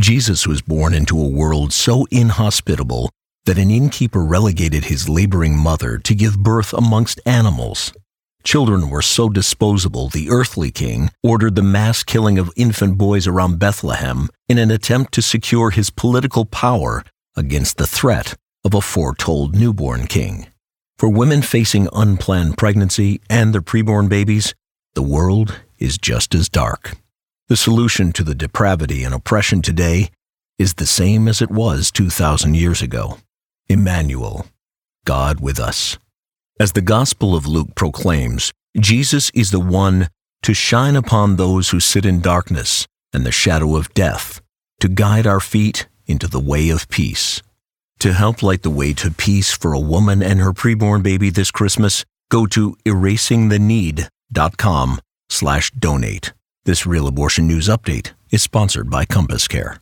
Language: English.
Jesus was born into a world so inhospitable that an innkeeper relegated his laboring mother to give birth amongst animals. Children were so disposable, the earthly king ordered the mass killing of infant boys around Bethlehem in an attempt to secure his political power against the threat of a foretold newborn king. For women facing unplanned pregnancy and their preborn babies, the world is just as dark. The solution to the depravity and oppression today is the same as it was 2,000 years ago Emmanuel, God with us. As the Gospel of Luke proclaims, Jesus is the one to shine upon those who sit in darkness and the shadow of death, to guide our feet into the way of peace. To help light the way to peace for a woman and her preborn baby this Christmas, go to erasingtheneed.com slash donate. This Real Abortion News Update is sponsored by CompassCare.